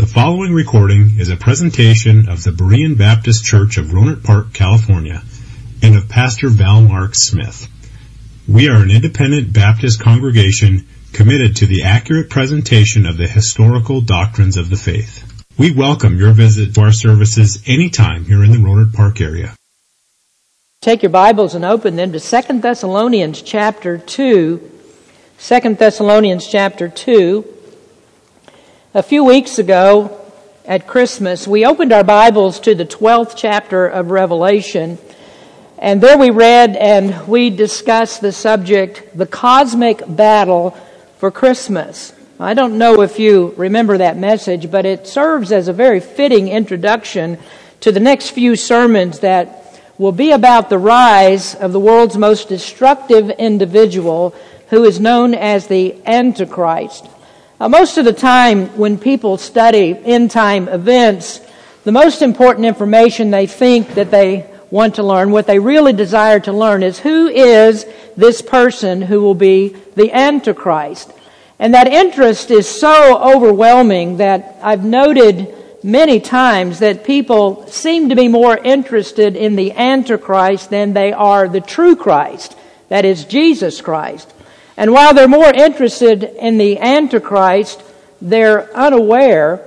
The following recording is a presentation of the Berean Baptist Church of Rohnert Park, California, and of Pastor Val Mark Smith. We are an independent Baptist congregation committed to the accurate presentation of the historical doctrines of the faith. We welcome your visit to our services anytime here in the Rohnert Park area. Take your Bibles and open them to 2 Thessalonians chapter 2. 2 Thessalonians chapter 2. A few weeks ago at Christmas, we opened our Bibles to the 12th chapter of Revelation. And there we read and we discussed the subject, the cosmic battle for Christmas. I don't know if you remember that message, but it serves as a very fitting introduction to the next few sermons that will be about the rise of the world's most destructive individual who is known as the Antichrist. Uh, most of the time, when people study end time events, the most important information they think that they want to learn, what they really desire to learn, is who is this person who will be the Antichrist. And that interest is so overwhelming that I've noted many times that people seem to be more interested in the Antichrist than they are the true Christ, that is Jesus Christ. And while they're more interested in the Antichrist, they're unaware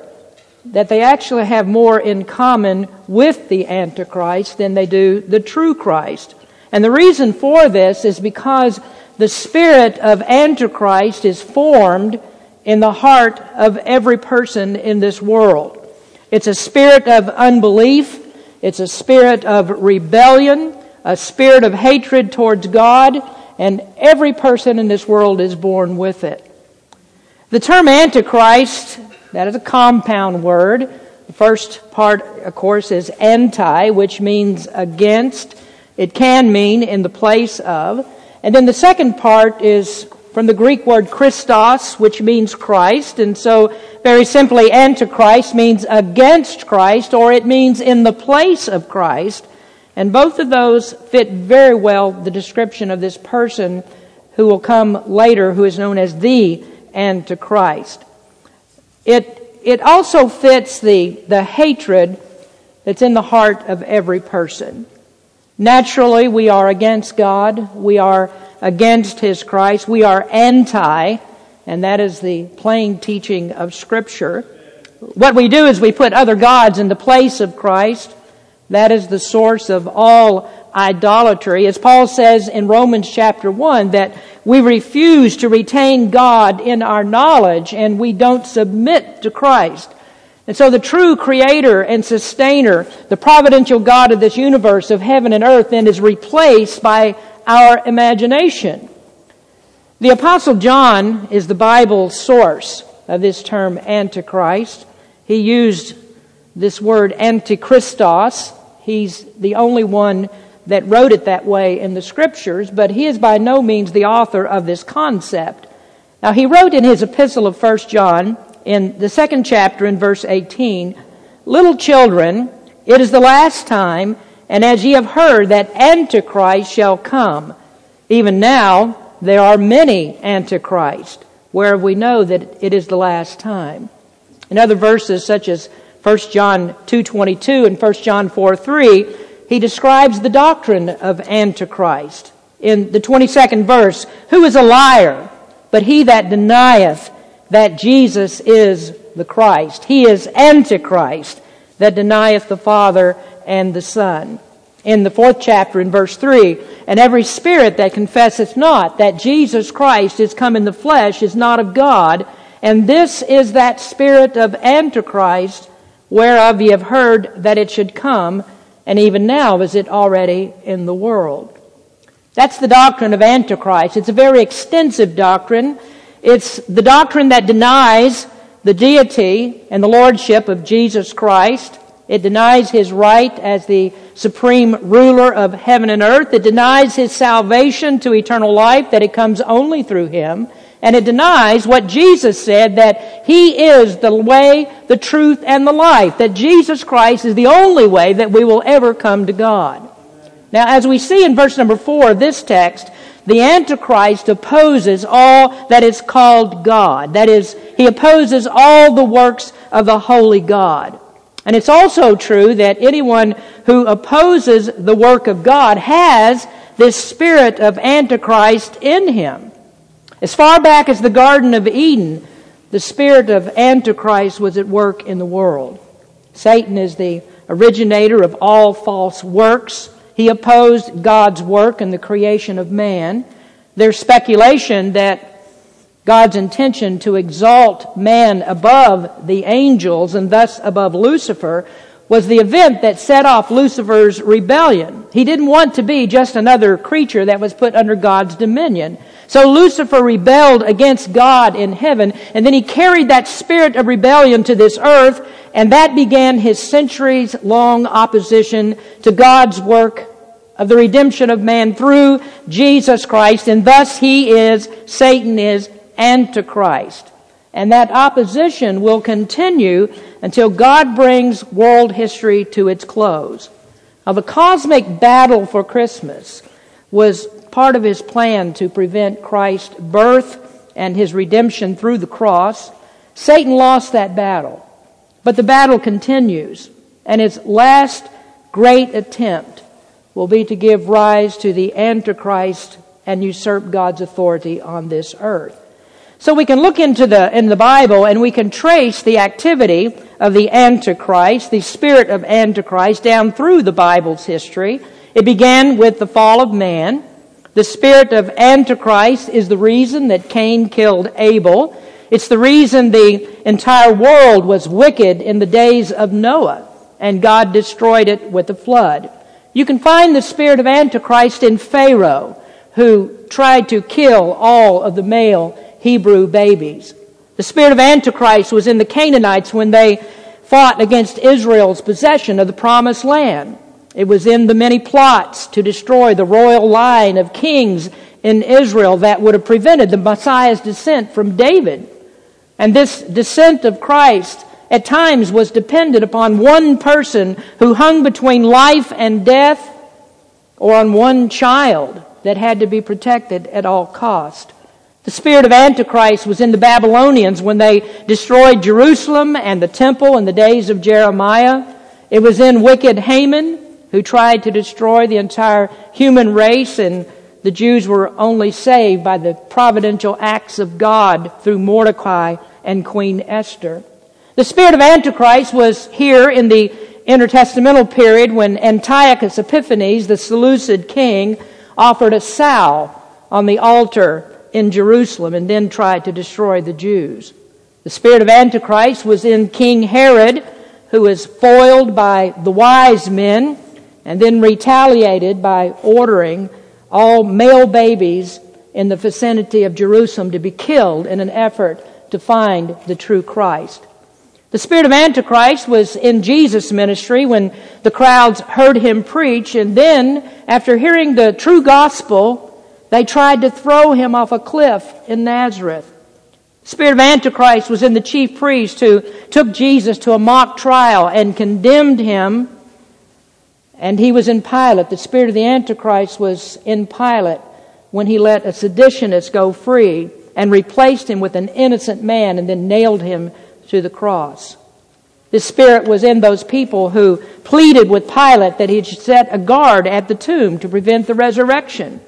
that they actually have more in common with the Antichrist than they do the true Christ. And the reason for this is because the spirit of Antichrist is formed in the heart of every person in this world. It's a spirit of unbelief. It's a spirit of rebellion, a spirit of hatred towards God, and every person in this world is born with it. The term Antichrist, that is a compound word. The first part, of course, is anti, which means against. It can mean in the place of. And then the second part is from the Greek word Christos, which means Christ. And so, very simply, Antichrist means against Christ, or it means in the place of Christ. And both of those fit very well the description of this person who will come later, who is known as the Antichrist. It, it also fits the, the hatred that's in the heart of every person. Naturally, we are against God. We are against His Christ. We are anti, and that is the plain teaching of Scripture. What we do is we put other gods in the place of Christ. That is the source of all idolatry. As Paul says in Romans chapter 1, that we refuse to retain God in our knowledge and we don't submit to Christ. And so the true creator and sustainer, the providential God of this universe of heaven and earth then is replaced by our imagination. The apostle John is the Bible source of this term antichrist. He used this word antichristos. He's the only one that wrote it that way in the scriptures, but he is by no means the author of this concept. Now he wrote in his epistle of 1 John in the second chapter in verse 18, Little children, it is the last time, and as ye have heard that Antichrist shall come, even now there are many Antichrists, where we know that it is the last time. In other verses such as 1 John 2.22 and 1 John 4.3, he describes the doctrine of Antichrist. In the 22nd verse, who is a liar, but he that denieth that Jesus is the Christ. He is Antichrist that denieth the Father and the Son. In the fourth chapter, in verse 3, and every spirit that confesseth not that Jesus Christ is come in the flesh is not of God, and this is that spirit of Antichrist whereof ye have heard that it should come, and even now is it already in the world. That's the doctrine of Antichrist. It's a very extensive doctrine. It's the doctrine that denies the deity and the lordship of Jesus Christ. It denies his right as the supreme ruler of heaven and earth. It denies his salvation to eternal life, that it comes only through him and it denies what Jesus said that He is the way, the truth, and the life. That Jesus Christ is the only way that we will ever come to God. Now, as we see in verse number four of this text, the Antichrist opposes all that is called God. That is, he opposes all the works of the holy God. And it's also true that anyone who opposes the work of God has this spirit of Antichrist in him. As far back as the Garden of Eden, the spirit of Antichrist was at work in the world. Satan is the originator of all false works. He opposed God's work in the creation of man. There's speculation that God's intention to exalt man above the angels and thus above Lucifer was the event that set off Lucifer's rebellion. He didn't want to be just another creature that was put under God's dominion. So Lucifer rebelled against God in heaven, and then he carried that spirit of rebellion to this earth, and that began his centuries long opposition to God's work of the redemption of man through Jesus Christ, and thus he is, Satan is, Antichrist. And that opposition will continue until God brings world history to its close. Now, the cosmic battle for Christmas was part of his plan to prevent Christ's birth and his redemption through the cross. Satan lost that battle, but the battle continues, and its last great attempt will be to give rise to the Antichrist and usurp God's authority on this earth. So we can look into the, in the Bible and we can trace the activity of the Antichrist, the spirit of Antichrist, down through the Bible's history. It began with the fall of man. The spirit of Antichrist is the reason that Cain killed Abel. It's the reason the entire world was wicked in the days of Noah, and God destroyed it with a flood. You can find the spirit of Antichrist in Pharaoh, who tried to kill all of the male Hebrew babies. The spirit of Antichrist was in the Canaanites when they fought against Israel's possession of the promised land. It was in the many plots to destroy the royal line of kings in Israel that would have prevented the Messiah's descent from David. And this descent of Christ at times was dependent upon one person who hung between life and death or on one child that had to be protected at all cost. The spirit of Antichrist was in the Babylonians when they destroyed Jerusalem and the temple in the days of Jeremiah. It was in wicked Haman who tried to destroy the entire human race and the Jews were only saved by the providential acts of God through Mordecai and Queen Esther. The spirit of Antichrist was here in the intertestamental period when Antiochus Epiphanes, the Seleucid king, offered a sow on the altar in Jerusalem and then tried to destroy the Jews. The spirit of Antichrist was in King Herod, who was foiled by the wise men and then retaliated by ordering all male babies in the vicinity of Jerusalem to be killed in an effort to find the true Christ. The spirit of Antichrist was in Jesus' ministry when the crowds heard him preach, and then, after hearing the true gospel, they tried to throw him off a cliff in Nazareth. The spirit of Antichrist was in the chief priest who took Jesus to a mock trial and condemned him. And he was in Pilate. The spirit of the Antichrist was in Pilate when he let a seditionist go free and replaced him with an innocent man and then nailed him to the cross. This spirit was in those people who pleaded with Pilate that he should set a guard at the tomb to prevent the resurrection.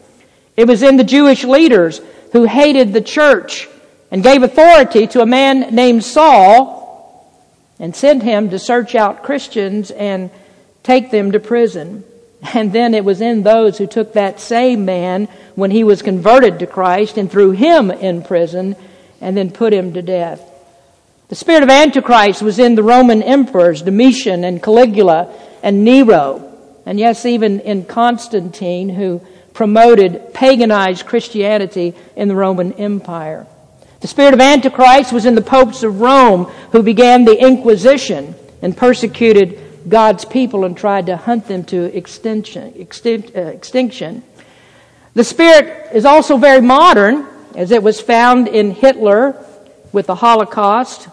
It was in the Jewish leaders who hated the church and gave authority to a man named Saul and sent him to search out Christians and take them to prison. And then it was in those who took that same man when he was converted to Christ and threw him in prison and then put him to death. The spirit of Antichrist was in the Roman emperors, Domitian and Caligula and Nero, and yes, even in Constantine, who promoted paganized Christianity in the Roman Empire. The spirit of Antichrist was in the popes of Rome who began the Inquisition and persecuted God's people and tried to hunt them to extinction. Uh. The spirit is also very modern, as it was found in Hitler with the Holocaust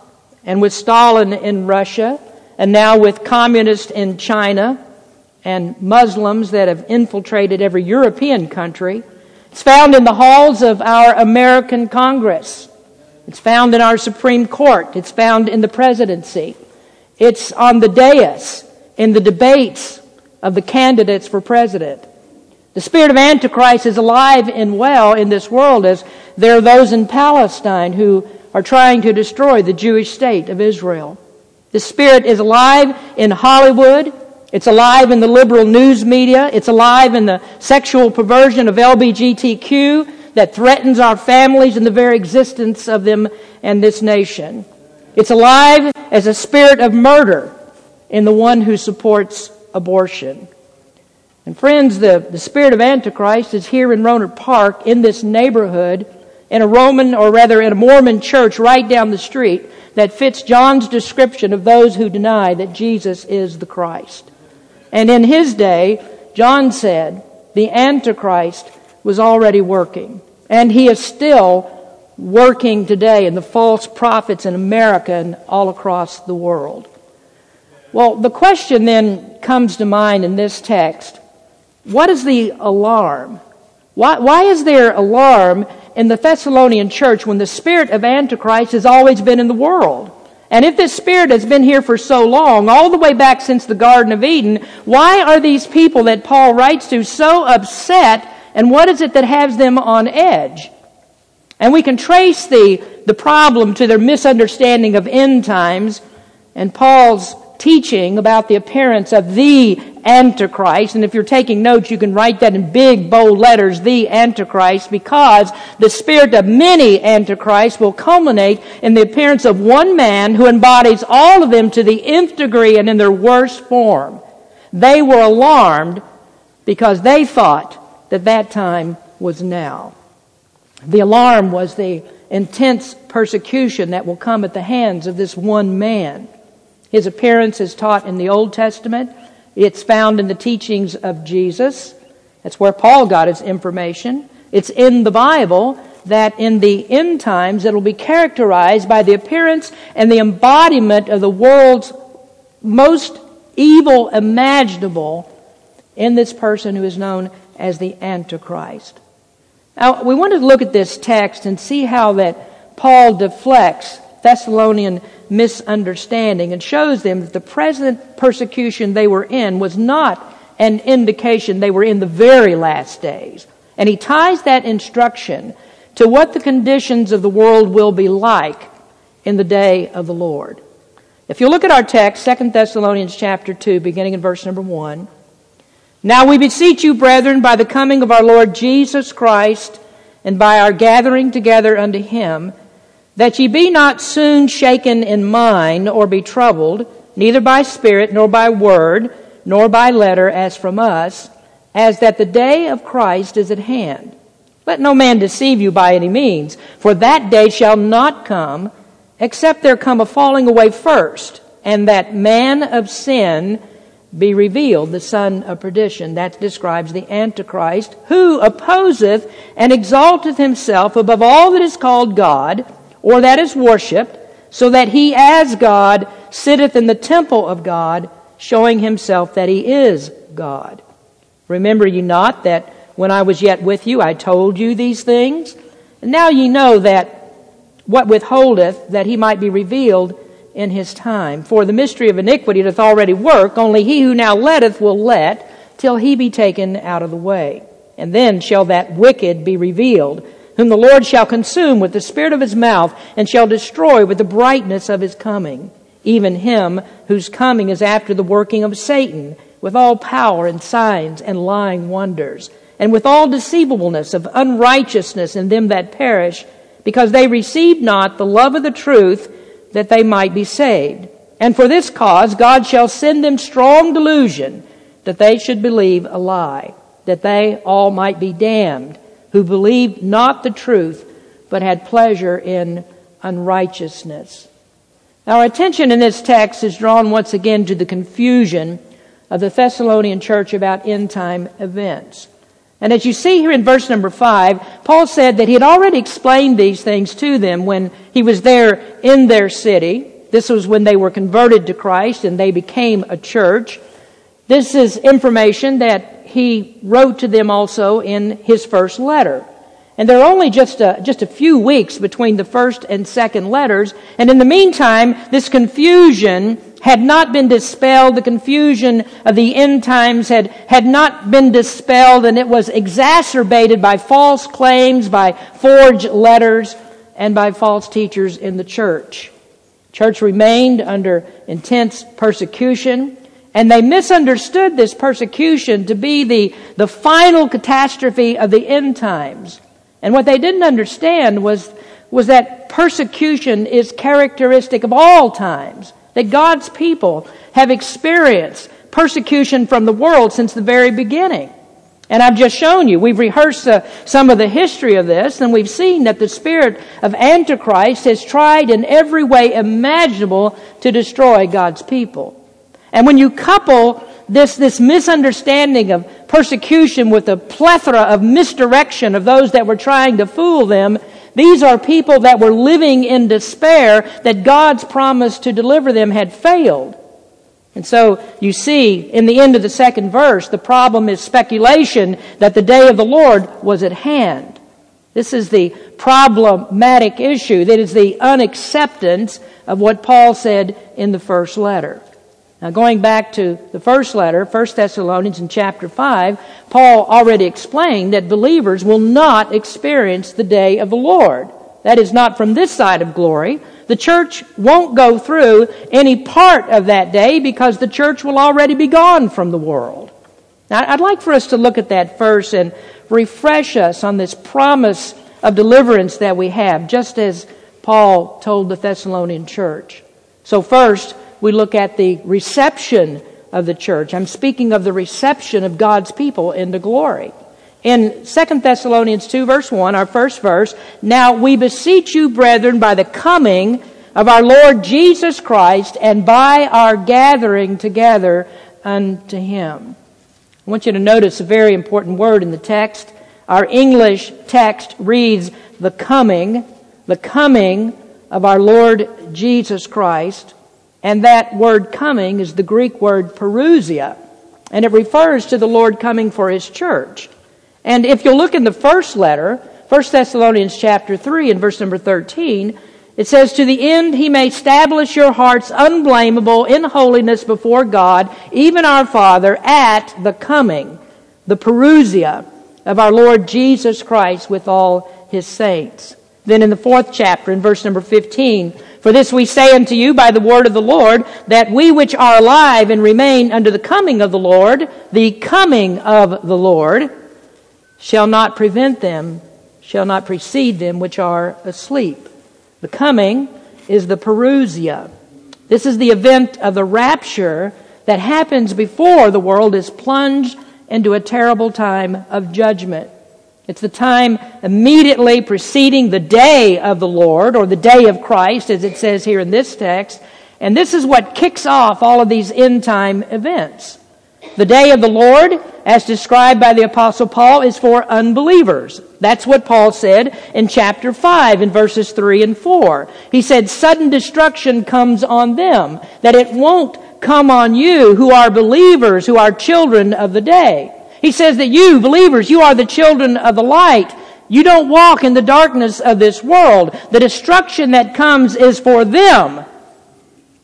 and with Stalin in Russia and now with communists in China and Muslims that have infiltrated every European country. It's found in the halls of our American Congress. It's found in our Supreme Court. It's found in the presidency. It's on the dais in the debates of the candidates for president. The spirit of Antichrist is alive and well in this world as there are those in Palestine who are trying to destroy the Jewish state of Israel. The spirit is alive in Hollywood. It's alive in the liberal news media. It's alive in the sexual perversion of LBGTQ that threatens our families and the very existence of them and this nation. It's alive as a spirit of murder in the one who supports abortion. And friends, the, the spirit of Antichrist is here in Rohnert Park in this neighborhood in a Roman, or rather in a Mormon church right down the street that fits John's description of those who deny that Jesus is the Christ. And in his day, John said the Antichrist was already working. And he is still working today in the false prophets in America and all across the world. Well, the question then comes to mind in this text what is the alarm? Why, why is there alarm in the Thessalonian church when the spirit of Antichrist has always been in the world? And if this spirit has been here for so long, all the way back since the Garden of Eden, why are these people that Paul writes to so upset? And what is it that has them on edge? And we can trace the, the problem to their misunderstanding of end times and Paul's teaching about the appearance of the Antichrist. And if you're taking notes, you can write that in big, bold letters, the Antichrist, because the spirit of many Antichrists will culminate in the appearance of one man who embodies all of them to the nth degree and in their worst form. They were alarmed because they thought that that time was now. The alarm was the intense persecution that will come at the hands of this one man. His appearance is taught in the Old Testament. It's found in the teachings of Jesus. That's where Paul got his information. It's in the Bible that in the end times it'll be characterized by the appearance and the embodiment of the world's most evil imaginable in this person who is known as the Antichrist. Now, we want to look at this text and see how that Paul deflects Thessalonian misunderstanding and shows them that the present persecution they were in was not an indication they were in the very last days. And he ties that instruction to what the conditions of the world will be like in the day of the Lord. If you look at our text, 2 Thessalonians chapter 2, beginning in verse number 1. Now we beseech you, brethren, by the coming of our Lord Jesus Christ and by our gathering together unto him, that ye be not soon shaken in mind or be troubled, neither by spirit, nor by word, nor by letter as from us, as that the day of Christ is at hand. Let no man deceive you by any means, for that day shall not come, except there come a falling away first, and that man of sin be revealed, the son of perdition. That describes the Antichrist, who opposeth and exalteth himself above all that is called God, or that is worshipped, so that he as God sitteth in the temple of God, showing himself that he is God. Remember ye not that when I was yet with you, I told you these things? And now ye know that what withholdeth, that he might be revealed in his time. For the mystery of iniquity doth already work, only he who now letteth will let, till he be taken out of the way. And then shall that wicked be revealed, whom the Lord shall consume with the spirit of his mouth, and shall destroy with the brightness of his coming. Even him whose coming is after the working of Satan, with all power and signs and lying wonders, and with all deceivableness of unrighteousness in them that perish, because they received not the love of the truth, that they might be saved. And for this cause God shall send them strong delusion, that they should believe a lie, that they all might be damned, who believed not the truth, but had pleasure in unrighteousness. Our attention in this text is drawn once again to the confusion of the Thessalonian church about end time events. And as you see here in verse number five, Paul said that he had already explained these things to them when he was there in their city. This was when they were converted to Christ and they became a church. This is information that he wrote to them also in his first letter. And there are only just a, just a few weeks between the first and second letters. And in the meantime, this confusion had not been dispelled. The confusion of the end times had, had not been dispelled and it was exacerbated by false claims, by forged letters, and by false teachers in the church. Church remained under intense persecution, and they misunderstood this persecution to be the, the final catastrophe of the end times. And what they didn't understand was, was that persecution is characteristic of all times. That God's people have experienced persecution from the world since the very beginning. And I've just shown you, we've rehearsed uh, some of the history of this, and we've seen that the spirit of Antichrist has tried in every way imaginable to destroy God's people. And when you couple this, this misunderstanding of persecution with a plethora of misdirection of those that were trying to fool them, these are people that were living in despair that God's promise to deliver them had failed. And so you see in the end of the second verse, the problem is speculation that the day of the Lord was at hand. This is the problematic issue. That is the unacceptance of what Paul said in the first letter. Now going back to the first letter, 1 Thessalonians in chapter 5, Paul already explained that believers will not experience the day of the Lord. That is not from this side of glory. The church won't go through any part of that day because the church will already be gone from the world. Now, I'd like for us to look at that first and refresh us on this promise of deliverance that we have, just as Paul told the Thessalonian church. So first, we look at the reception of the church. I'm speaking of the reception of God's people into glory. In 2 Thessalonians 2 verse 1, our first verse, Now we beseech you, brethren, by the coming of our Lord Jesus Christ and by our gathering together unto Him. I want you to notice a very important word in the text. Our English text reads, the coming, the coming of our Lord Jesus Christ. And that word coming is the Greek word parousia. And it refers to the Lord coming for His church. And if you look in the first letter, 1 Thessalonians chapter 3 and verse number 13, it says, To the end he may establish your hearts unblameable in holiness before God, even our Father, at the coming, the parousia of our Lord Jesus Christ with all his saints. Then in the fourth chapter, in verse number 15, For this we say unto you by the word of the Lord, that we which are alive and remain unto the coming of the Lord, the coming of the Lord, shall not prevent them, shall not precede them which are asleep. The coming is the parousia. This is the event of the rapture that happens before the world is plunged into a terrible time of judgment. It's the time immediately preceding the day of the Lord or the day of Christ, as it says here in this text. And this is what kicks off all of these end time events. The day of the Lord, as described by the apostle Paul, is for unbelievers. That's what Paul said in chapter 5 in verses 3 and 4. He said, sudden destruction comes on them, that it won't come on you who are believers, who are children of the day. He says that you, believers, you are the children of the light. You don't walk in the darkness of this world. The destruction that comes is for them,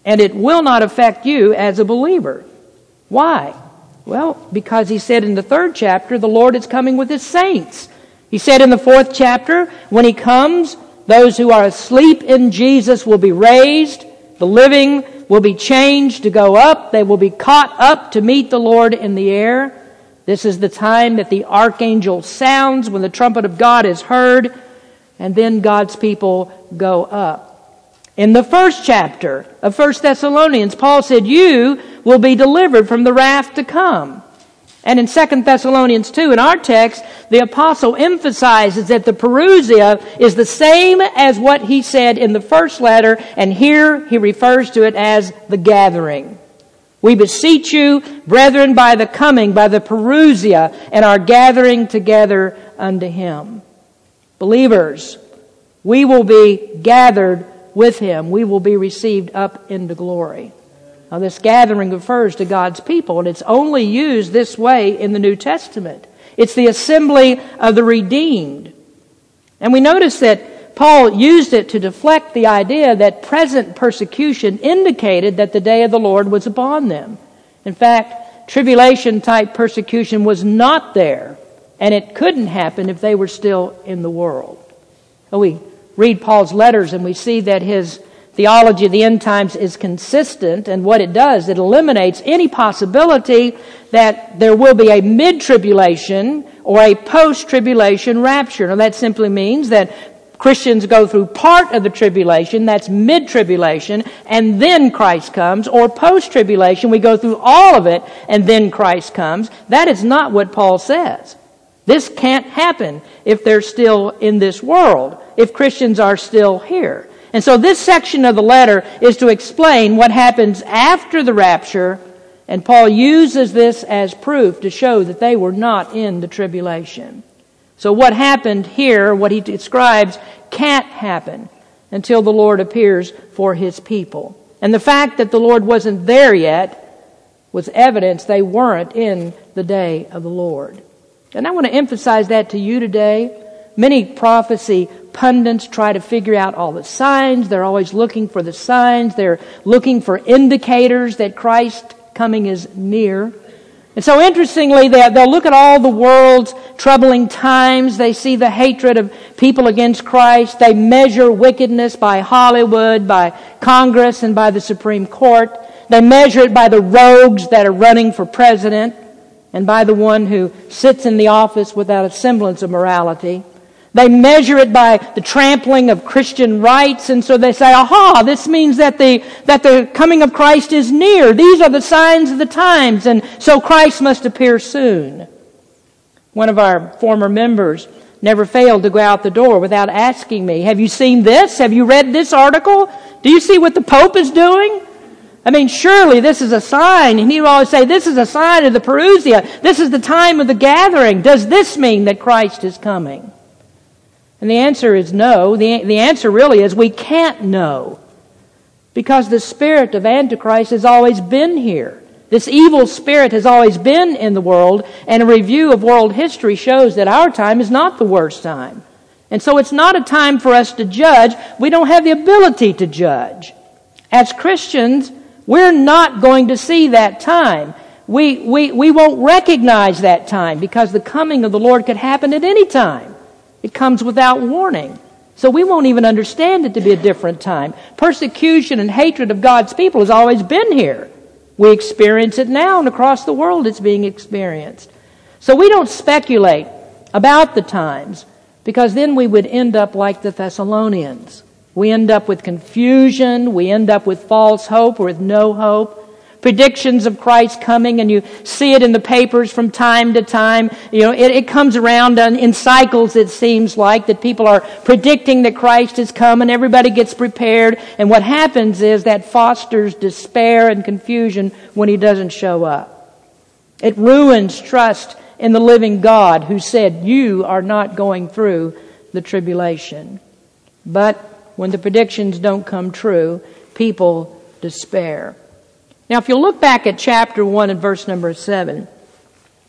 and it will not affect you as a believer. Why? Well, because he said in the third chapter, the Lord is coming with his saints. He said in the fourth chapter, when he comes, those who are asleep in Jesus will be raised. The living will be changed to go up. They will be caught up to meet the Lord in the air. This is the time that the archangel sounds when the trumpet of God is heard, and then God's people go up. In the first chapter of 1 Thessalonians, Paul said, You will be delivered from the wrath to come. And in 2 Thessalonians 2, in our text, the apostle emphasizes that the parousia is the same as what he said in the first letter, and here he refers to it as the gathering. We beseech you, brethren, by the coming, by the parousia, and our gathering together unto him. Believers, we will be gathered with him. We will be received up into glory. Now, this gathering refers to God's people, and it's only used this way in the New Testament. It's the assembly of the redeemed. And we notice that Paul used it to deflect the idea that present persecution indicated that the day of the Lord was upon them. In fact, tribulation type persecution was not there, and it couldn't happen if they were still in the world. We read Paul's letters and we see that his theology of the end times is consistent, and what it does, it eliminates any possibility that there will be a mid tribulation or a post tribulation rapture. Now, that simply means that Christians go through part of the tribulation, that's mid tribulation, and then Christ comes, or post tribulation, we go through all of it, and then Christ comes. That is not what Paul says. This can't happen if they're still in this world, if Christians are still here. And so this section of the letter is to explain what happens after the rapture, and Paul uses this as proof to show that they were not in the tribulation. So what happened here, what he describes, can't happen until the Lord appears for his people. And the fact that the Lord wasn't there yet was evidence they weren't in the day of the Lord. And I want to emphasize that to you today. Many prophecy pundits try to figure out all the signs. They're always looking for the signs. They're looking for indicators that Christ's coming is near. And so interestingly, they'll look at all the world's troubling times. They see the hatred of people against Christ. They measure wickedness by Hollywood, by Congress, and by the Supreme Court. They measure it by the rogues that are running for president and by the one who sits in the office without a semblance of morality. They measure it by the trampling of Christian rights, and so they say, aha, this means that the, that the coming of Christ is near. These are the signs of the times, and so Christ must appear soon. One of our former members never failed to go out the door without asking me, Have you seen this? Have you read this article? Do you see what the Pope is doing? I mean, surely this is a sign. And he would always say, This is a sign of the Parousia. This is the time of the gathering. Does this mean that Christ is coming? And the answer is no. The, the answer really is we can't know. Because the spirit of Antichrist has always been here. This evil spirit has always been in the world, and a review of world history shows that our time is not the worst time. And so it's not a time for us to judge. We don't have the ability to judge. As Christians, we're not going to see that time. We, we, we won't recognize that time because the coming of the Lord could happen at any time. It comes without warning. So we won't even understand it to be a different time. Persecution and hatred of God's people has always been here. We experience it now, and across the world it's being experienced. So we don't speculate about the times, because then we would end up like the Thessalonians. We end up with confusion, we end up with false hope or with no hope predictions of Christ coming, and you see it in the papers from time to time. You know, it, it comes around in cycles, it seems like, that people are predicting that Christ has come, and everybody gets prepared. And what happens is that fosters despair and confusion when he doesn't show up. It ruins trust in the living God who said, You are not going through the tribulation. But when the predictions don't come true, people despair. Now, if you look back at chapter 1 and verse number 7,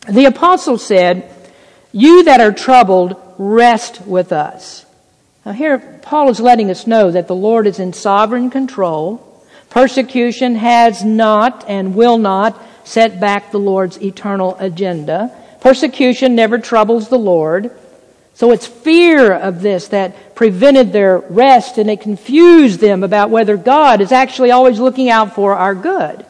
the apostle said, You that are troubled, rest with us. Now, here, Paul is letting us know that the Lord is in sovereign control. Persecution has not and will not set back the Lord's eternal agenda. Persecution never troubles the Lord. So it's fear of this that prevented their rest and it confused them about whether God is actually always looking out for our good.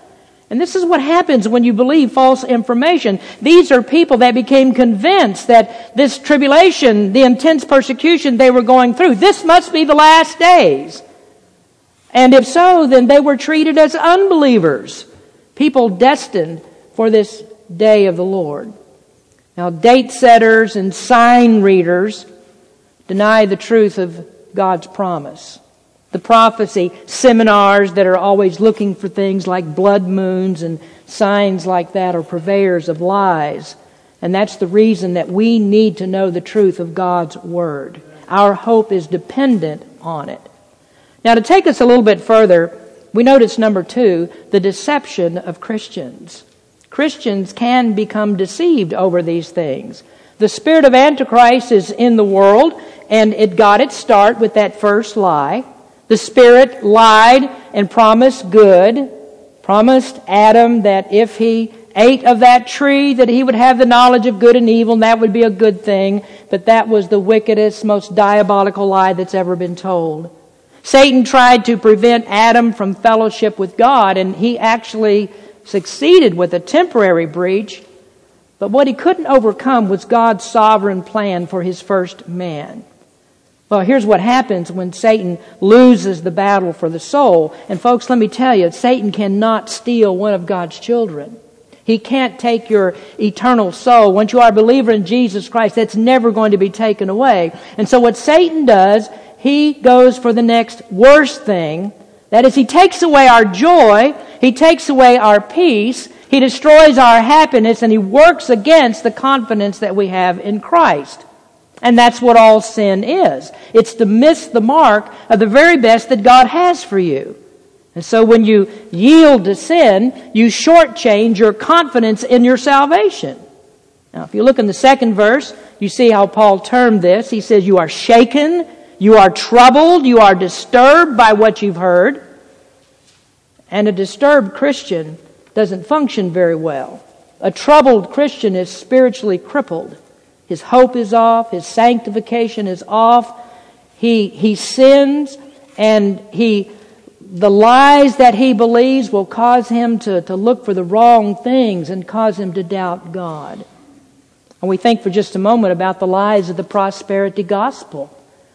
And this is what happens when you believe false information. These are people that became convinced that this tribulation, the intense persecution they were going through, this must be the last days. And if so, then they were treated as unbelievers, people destined for this day of the Lord. Now, date setters and sign readers deny the truth of God's promise the prophecy seminars that are always looking for things like blood moons and signs like that are purveyors of lies. And that's the reason that we need to know the truth of God's Word. Our hope is dependent on it. Now, to take us a little bit further, we notice number two, the deception of Christians. Christians can become deceived over these things. The spirit of Antichrist is in the world, and it got its start with that first lie. The spirit lied and promised good, promised Adam that if he ate of that tree that he would have the knowledge of good and evil and that would be a good thing, but that was the wickedest, most diabolical lie that's ever been told. Satan tried to prevent Adam from fellowship with God and he actually succeeded with a temporary breach, but what he couldn't overcome was God's sovereign plan for his first man. Well, here's what happens when Satan loses the battle for the soul. And folks, let me tell you, Satan cannot steal one of God's children. He can't take your eternal soul. Once you are a believer in Jesus Christ, that's never going to be taken away. And so what Satan does, he goes for the next worst thing. That is, he takes away our joy, he takes away our peace, he destroys our happiness, and he works against the confidence that we have in Christ. And that's what all sin is. It's to miss the mark of the very best that God has for you. And so when you yield to sin, you shortchange your confidence in your salvation. Now, if you look in the second verse, you see how Paul termed this. He says, You are shaken, you are troubled, you are disturbed by what you've heard. And a disturbed Christian doesn't function very well. A troubled Christian is spiritually crippled. His hope is off, his sanctification is off. He, he sins and he the lies that he believes will cause him to, to look for the wrong things and cause him to doubt God. And we think for just a moment about the lies of the prosperity gospel.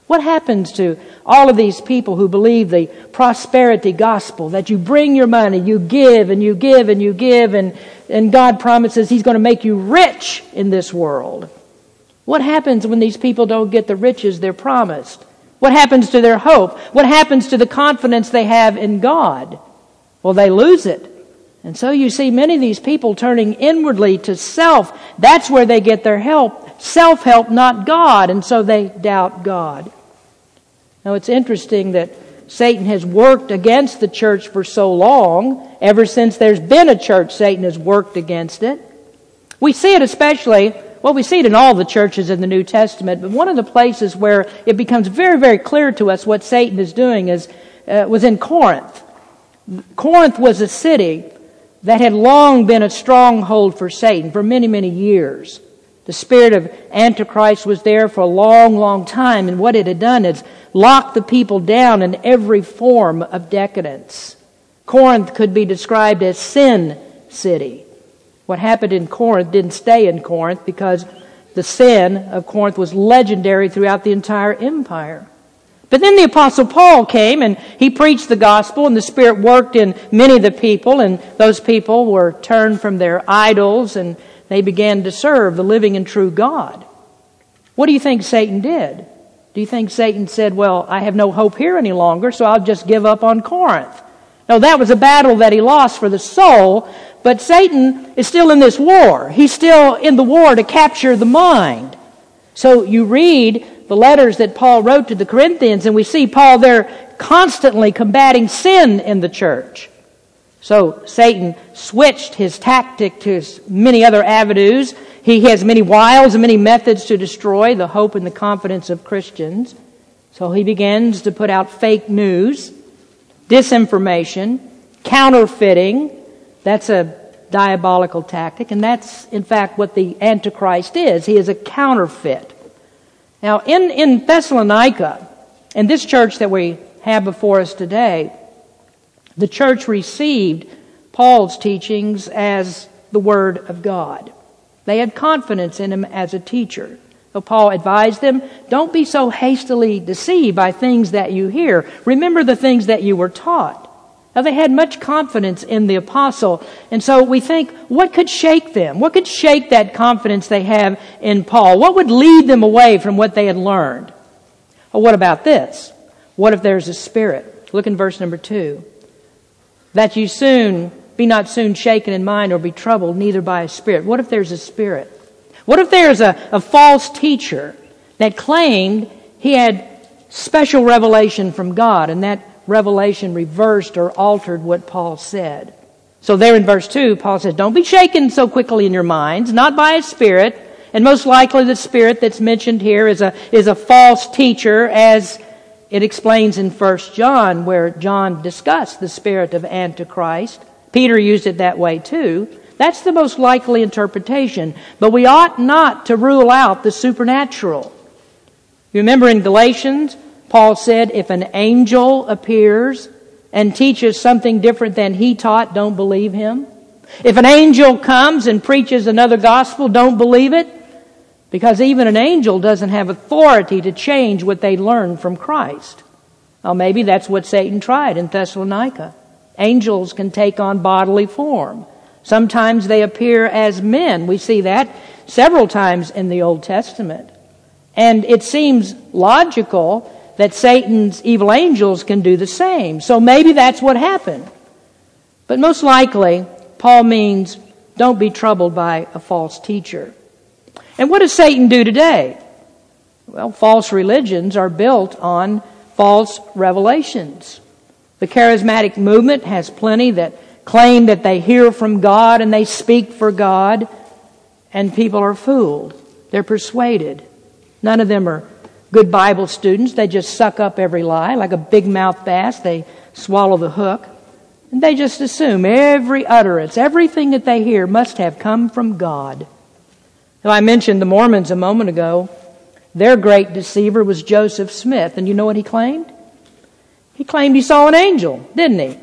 What happens to all of these people who believe the prosperity gospel that you bring your money, you give and you give and you give, and, and God promises He's going to make you rich in this world? What happens when these people don't get the riches they're promised? What happens to their hope? What happens to the confidence they have in God? Well, they lose it. And so you see many of these people turning inwardly to self. That's where they get their help. Self help, not God. And so they doubt God. Now it's interesting that Satan has worked against the church for so long. Ever since there's been a church, Satan has worked against it. We see it especially well, we see it in all the churches in the New Testament, but one of the places where it becomes very, very clear to us what Satan is doing is uh, was in Corinth. Corinth was a city that had long been a stronghold for Satan for many, many years. The spirit of Antichrist was there for a long, long time, and what it had done is locked the people down in every form of decadence. Corinth could be described as sin city. What happened in Corinth didn't stay in Corinth because the sin of Corinth was legendary throughout the entire empire. But then the apostle Paul came and he preached the gospel and the Spirit worked in many of the people and those people were turned from their idols and they began to serve the living and true God. What do you think Satan did? Do you think Satan said, well, I have no hope here any longer, so I'll just give up on Corinth? No, that was a battle that he lost for the soul, but Satan is still in this war. He's still in the war to capture the mind. So you read the letters that Paul wrote to the Corinthians, and we see Paul there constantly combating sin in the church. So Satan switched his tactic to many other avenues. He has many wiles and many methods to destroy the hope and the confidence of Christians. So he begins to put out fake news, disinformation, counterfeiting, that's a diabolical tactic, and that's in fact what the Antichrist is. He is a counterfeit. Now, in, in Thessalonica, in this church that we have before us today, the church received Paul's teachings as the Word of God. They had confidence in him as a teacher. So Paul advised them, don't be so hastily deceived by things that you hear. Remember the things that you were taught. Now, they had much confidence in the apostle. And so we think, what could shake them? What could shake that confidence they have in Paul? What would lead them away from what they had learned? Well, what about this? What if there's a spirit? Look in verse number two. That you soon be not soon shaken in mind or be troubled, neither by a spirit. What if there's a spirit? What if there's a, a false teacher that claimed he had special revelation from God and that revelation reversed or altered what Paul said. So there in verse 2, Paul says, Don't be shaken so quickly in your minds, not by a spirit, and most likely the spirit that's mentioned here is a, is a false teacher, as it explains in 1 John, where John discussed the spirit of Antichrist. Peter used it that way too. That's the most likely interpretation. But we ought not to rule out the supernatural. You remember in Galatians, Paul said, if an angel appears and teaches something different than he taught, don't believe him. If an angel comes and preaches another gospel, don't believe it. Because even an angel doesn't have authority to change what they learned from Christ. Well, maybe that's what Satan tried in Thessalonica. Angels can take on bodily form. Sometimes they appear as men. We see that several times in the Old Testament. And it seems logical that Satan's evil angels can do the same. So maybe that's what happened. But most likely, Paul means don't be troubled by a false teacher. And what does Satan do today? Well, false religions are built on false revelations. The charismatic movement has plenty that claim that they hear from God and they speak for God, and people are fooled. They're persuaded. None of them are good Bible students. They just suck up every lie like a big mouth bass. They swallow the hook. And they just assume every utterance, everything that they hear must have come from God. Now, I mentioned the Mormons a moment ago. Their great deceiver was Joseph Smith. And you know what he claimed? He claimed he saw an angel, didn't he?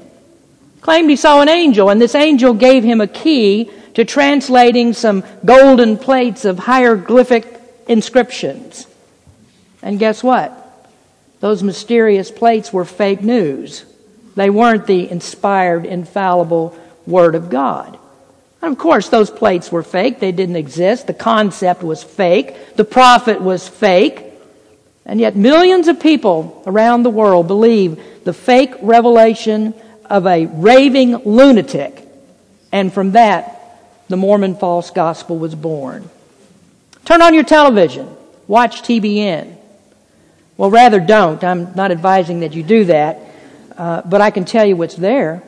claimed he saw an angel, and this angel gave him a key to translating some golden plates of hieroglyphic inscriptions. And guess what? Those mysterious plates were fake news. They weren't the inspired, infallible Word of God. And of course, those plates were fake. They didn't exist. The concept was fake. The prophet was fake. And yet, millions of people around the world believe the fake revelation of a raving lunatic. And from that, the Mormon false gospel was born. Turn on your television. Watch TBN. Well, rather don't. I'm not advising that you do that. Uh, but I can tell you what's there.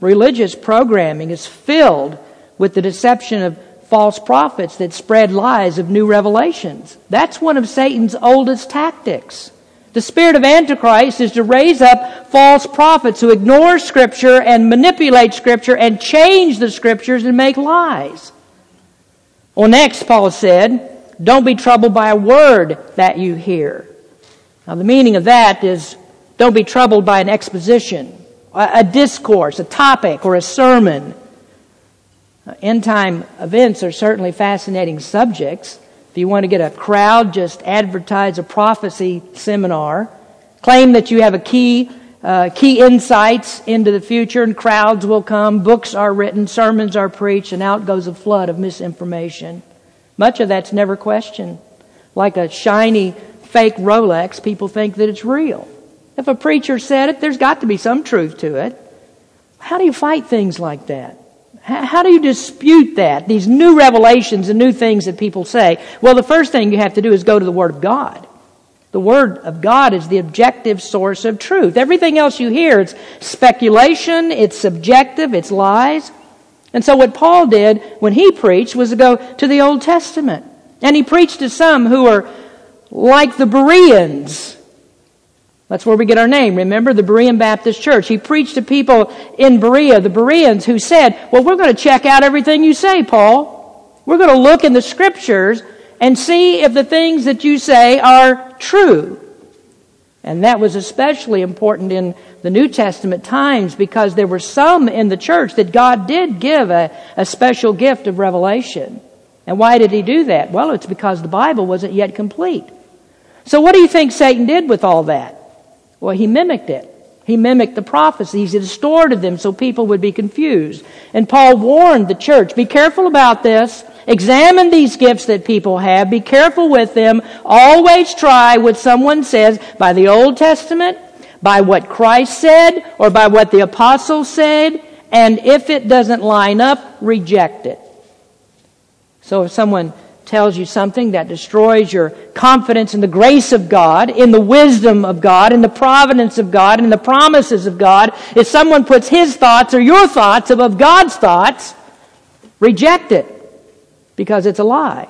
Religious programming is filled with the deception of false prophets that spread lies of new revelations. That's one of Satan's oldest tactics. The spirit of Antichrist is to raise up false prophets who ignore Scripture and manipulate Scripture and change the Scriptures and make lies. Well, next, Paul said, don't be troubled by a word that you hear. Now, the meaning of that is don't be troubled by an exposition, a, discourse, a topic, or a sermon. End time events are certainly fascinating subjects. If you want to get a crowd, just advertise a prophecy seminar. Claim that you have a key, uh, key insights into the future, and crowds will come. Books are written, sermons are preached, and out goes a flood of misinformation. Much of that's never questioned. Like a shiny fake Rolex, people think that it's real. If a preacher said it, there's got to be some truth to it. How do you fight things like that? How do you dispute that? These new revelations and new things that people say. Well, the first thing you have to do is go to the Word of God. The Word of God is the objective source of truth. Everything else you hear, it's speculation, it's subjective, it's lies. And so what Paul did when he preached was to go to the Old Testament. And he preached to some who are like the Bereans that's where we get our name. Remember the Berean Baptist Church. He preached to people in Berea, the Bereans, who said, Well, we're going to check out everything you say, Paul. We're going to look in the scriptures and see if the things that you say are true. And that was especially important in the New Testament times because there were some in the church that God did give a, a special gift of revelation. And why did he do that? Well, it's because the Bible wasn't yet complete. So what do you think Satan did with all that? Well, he mimicked it. He mimicked the prophecies. He distorted them so people would be confused. And Paul warned the church, be careful about this. Examine these gifts that people have. Be careful with them. Always try what someone says by the Old Testament, by what Christ said, or by what the apostles said. And if it doesn't line up, reject it. So if someone tells you something that destroys your confidence in the grace of God, in the wisdom of God, in the providence of God, in the promises of God, if someone puts his thoughts or your thoughts above God's thoughts, reject it because it's a lie.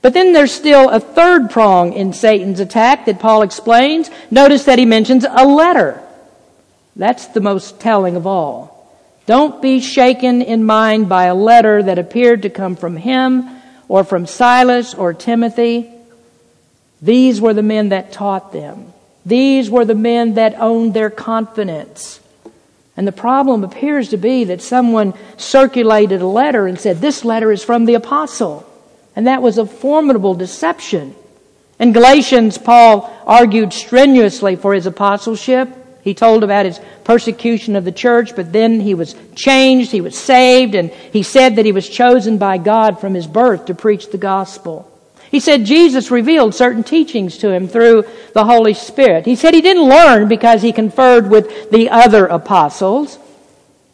But then there's still a third prong in Satan's attack that Paul explains. Notice that he mentions a letter. That's the most telling of all. Don't be shaken in mind by a letter that appeared to come from him or from Silas or Timothy. These were the men that taught them. These were the men that owned their confidence. And the problem appears to be that someone circulated a letter and said, This letter is from the apostle. And that was a formidable deception. In Galatians, Paul argued strenuously for his apostleship. He told about his persecution of the church, but then he was changed, he was saved, and he said that he was chosen by God from his birth to preach the gospel. He said Jesus revealed certain teachings to him through the Holy Spirit. He said he didn't learn because he conferred with the other apostles.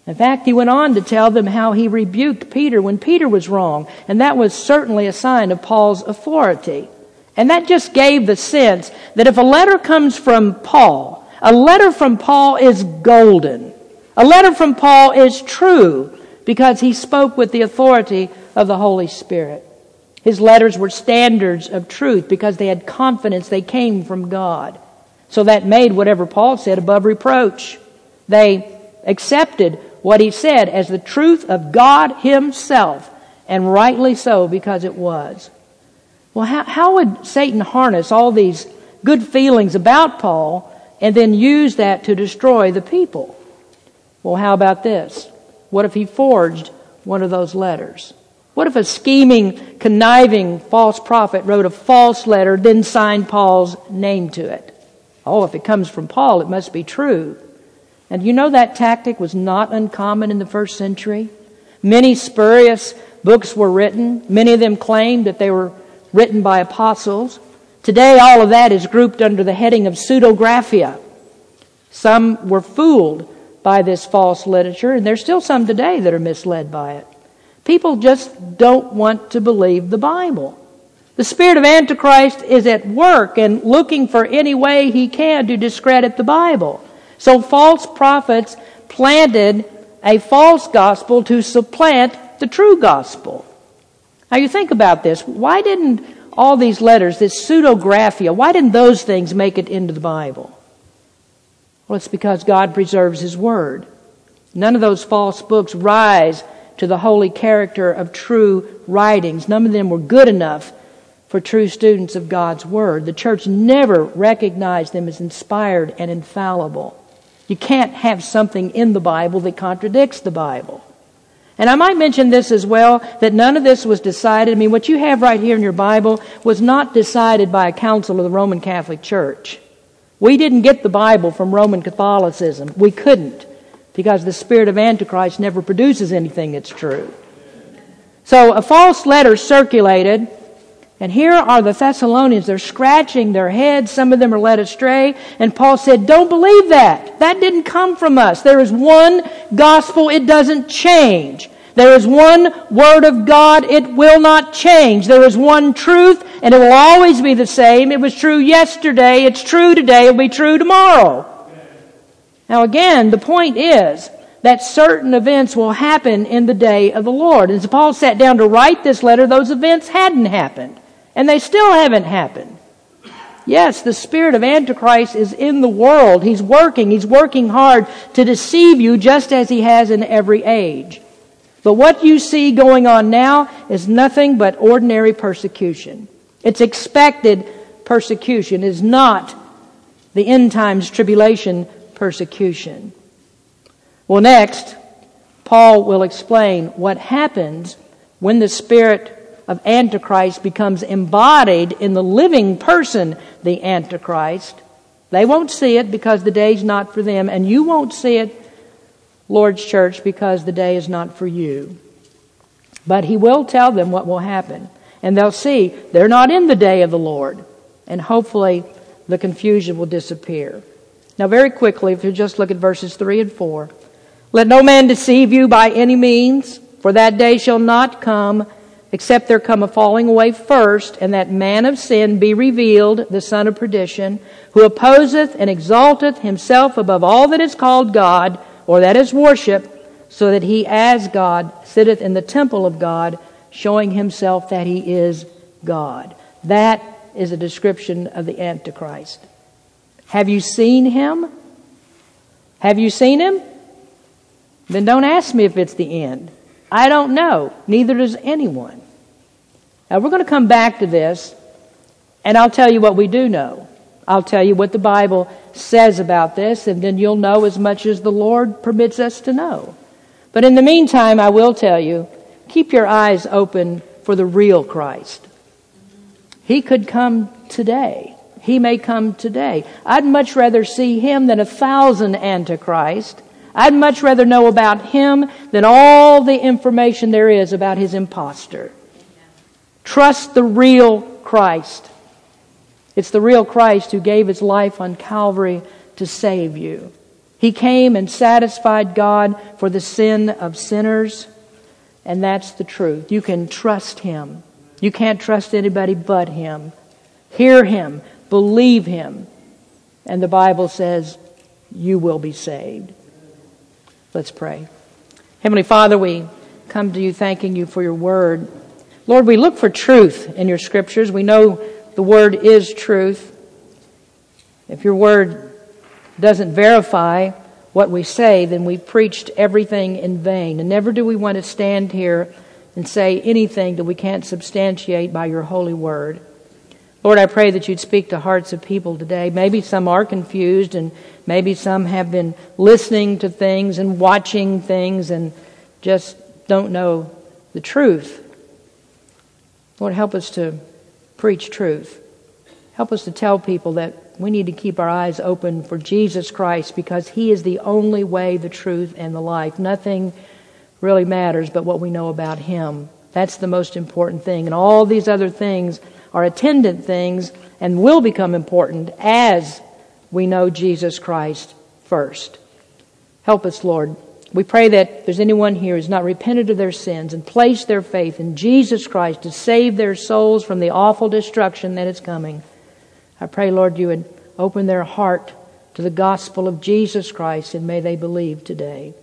In fact, he went on to tell them how he rebuked Peter when Peter was wrong, and that was certainly a sign of Paul's authority. And that just gave the sense that if a letter comes from Paul, a letter from Paul is golden. A letter from Paul is true because he spoke with the authority of the Holy Spirit. His letters were standards of truth because they had confidence they came from God. So that made whatever Paul said above reproach. They accepted what he said as the truth of God Himself, and rightly so because it was. Well, how, how would Satan harness all these good feelings about Paul and then use that to destroy the people. Well, how about this? What if he forged one of those letters? What if a scheming, conniving false prophet wrote a false letter, then signed Paul's name to it? Oh, if it comes from Paul, it must be true. And you know that tactic was not uncommon in the first century? Many spurious books were written. Many of them claimed that they were written by apostles. Today, all of that is grouped under the heading of pseudepigrapha. Some were fooled by this false literature, and there's still some today that are misled by it. People just don't want to believe the Bible. The spirit of Antichrist is at work and looking for any way he can to discredit the Bible. So false prophets planted a false gospel to supplant the true gospel. Now you think about this. Why didn't all these letters, this pseudepigrapha, why didn't those things make it into the Bible? Well, it's because God preserves His Word. None of those false books rise to the holy character of true writings. None of them were good enough for true students of God's Word. The church never recognized them as inspired and infallible. You can't have something in the Bible that contradicts the Bible. And I might mention this as well that none of this was decided. I mean, what you have right here in your Bible was not decided by a council of the Roman Catholic Church. We didn't get the Bible from Roman Catholicism. We couldn't because the spirit of Antichrist never produces anything that's true. So a false letter circulated, and here are the Thessalonians. They're scratching their heads. Some of them are led astray. And Paul said, Don't believe that. That didn't come from us. There is one gospel. It doesn't change. There is one Word of God. It will not change. There is one truth, and it will always be the same. It was true yesterday. It's true today. It will be true tomorrow. Now again, the point is that certain events will happen in the day of the Lord. As Paul sat down to write this letter, those events hadn't happened. And they still haven't happened. Yes, the spirit of Antichrist is in the world. He's working. He's working hard to deceive you just as he has in every age. But what you see going on now is nothing but ordinary persecution. It's expected persecution, is not the end times tribulation persecution. Well, next, Paul will explain what happens when the spirit of Antichrist becomes embodied in the living person, the Antichrist. They won't see it because the day's not for them, and you won't see it Lord's church because the day is not for you. But he will tell them what will happen. And they'll see they're not in the day of the Lord. And hopefully the confusion will disappear. Now, very quickly, if you just look at verses 3 and 4. Let no man deceive you by any means, for that day shall not come except there come a falling away first, and that man of sin be revealed, the son of perdition, who opposeth and exalteth himself above all that is called God, or that is worship, so that he as God sitteth in the temple of God, showing himself that he is God. That is a description of the Antichrist. Have you seen him? Have you seen him? Then don't ask me if it's the end. I don't know. Neither does anyone. Now we're going to come back to this, and I'll tell you what we do know. I'll tell you what the Bible says about this, and then you'll know as much as the Lord permits us to know. But in the meantime, I will tell you keep your eyes open for the real Christ. He could come today. He may come today. I'd much rather see him than a thousand antichrist. I'd much rather know about him than all the information there is about his impostor. Trust the real Christ. It's the real Christ who gave his life on Calvary to save you. He came and satisfied God for the sin of sinners, and that's the truth. You can trust him. You can't trust anybody but him. Hear him, believe him, and the Bible says you will be saved. Let's pray. Heavenly Father, we come to you thanking you for your word. Lord, we look for truth in your scriptures. We know the word is truth. If your word doesn't verify what we say, then we've preached everything in vain. And never do we want to stand here and say anything that we can't substantiate by your holy word. Lord, I pray that you'd speak to hearts of people today. Maybe some are confused and maybe some have been listening to things and watching things and just don't know the truth. Lord, help us to preach truth. Help us to tell people that we need to keep our eyes open for Jesus Christ because He is the only way, the truth, and the life. Nothing really matters but what we know about Him. That's the most important thing. And all these other things are attendant things and will become important as we know Jesus Christ first. Help us, Lord. We pray that if there's anyone here who's not repented of their sins and placed their faith in Jesus Christ to save their souls from the awful destruction that is coming, I pray, Lord, you would open their heart to the gospel of Jesus Christ and may they believe today.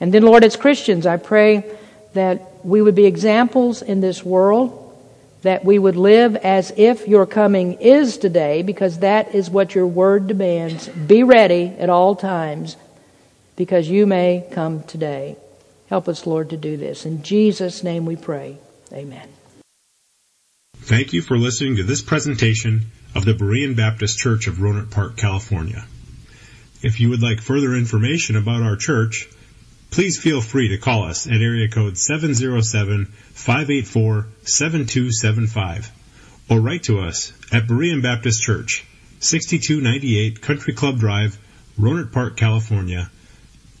And then, Lord, as Christians, I pray that we would be examples in this world, that we would live as if your coming is today, because that is what your word demands. Be ready at all times because you may come today. Help us, Lord, to do this. In Jesus' name we pray. Amen. Thank you for listening to this presentation of the Berean Baptist Church of Rohnert Park, California. If you would like further information about our church, please feel free to call us at area code 707-584-7275 or write to us at Berean Baptist Church, 6298 Country Club Drive, Rohnert Park, California,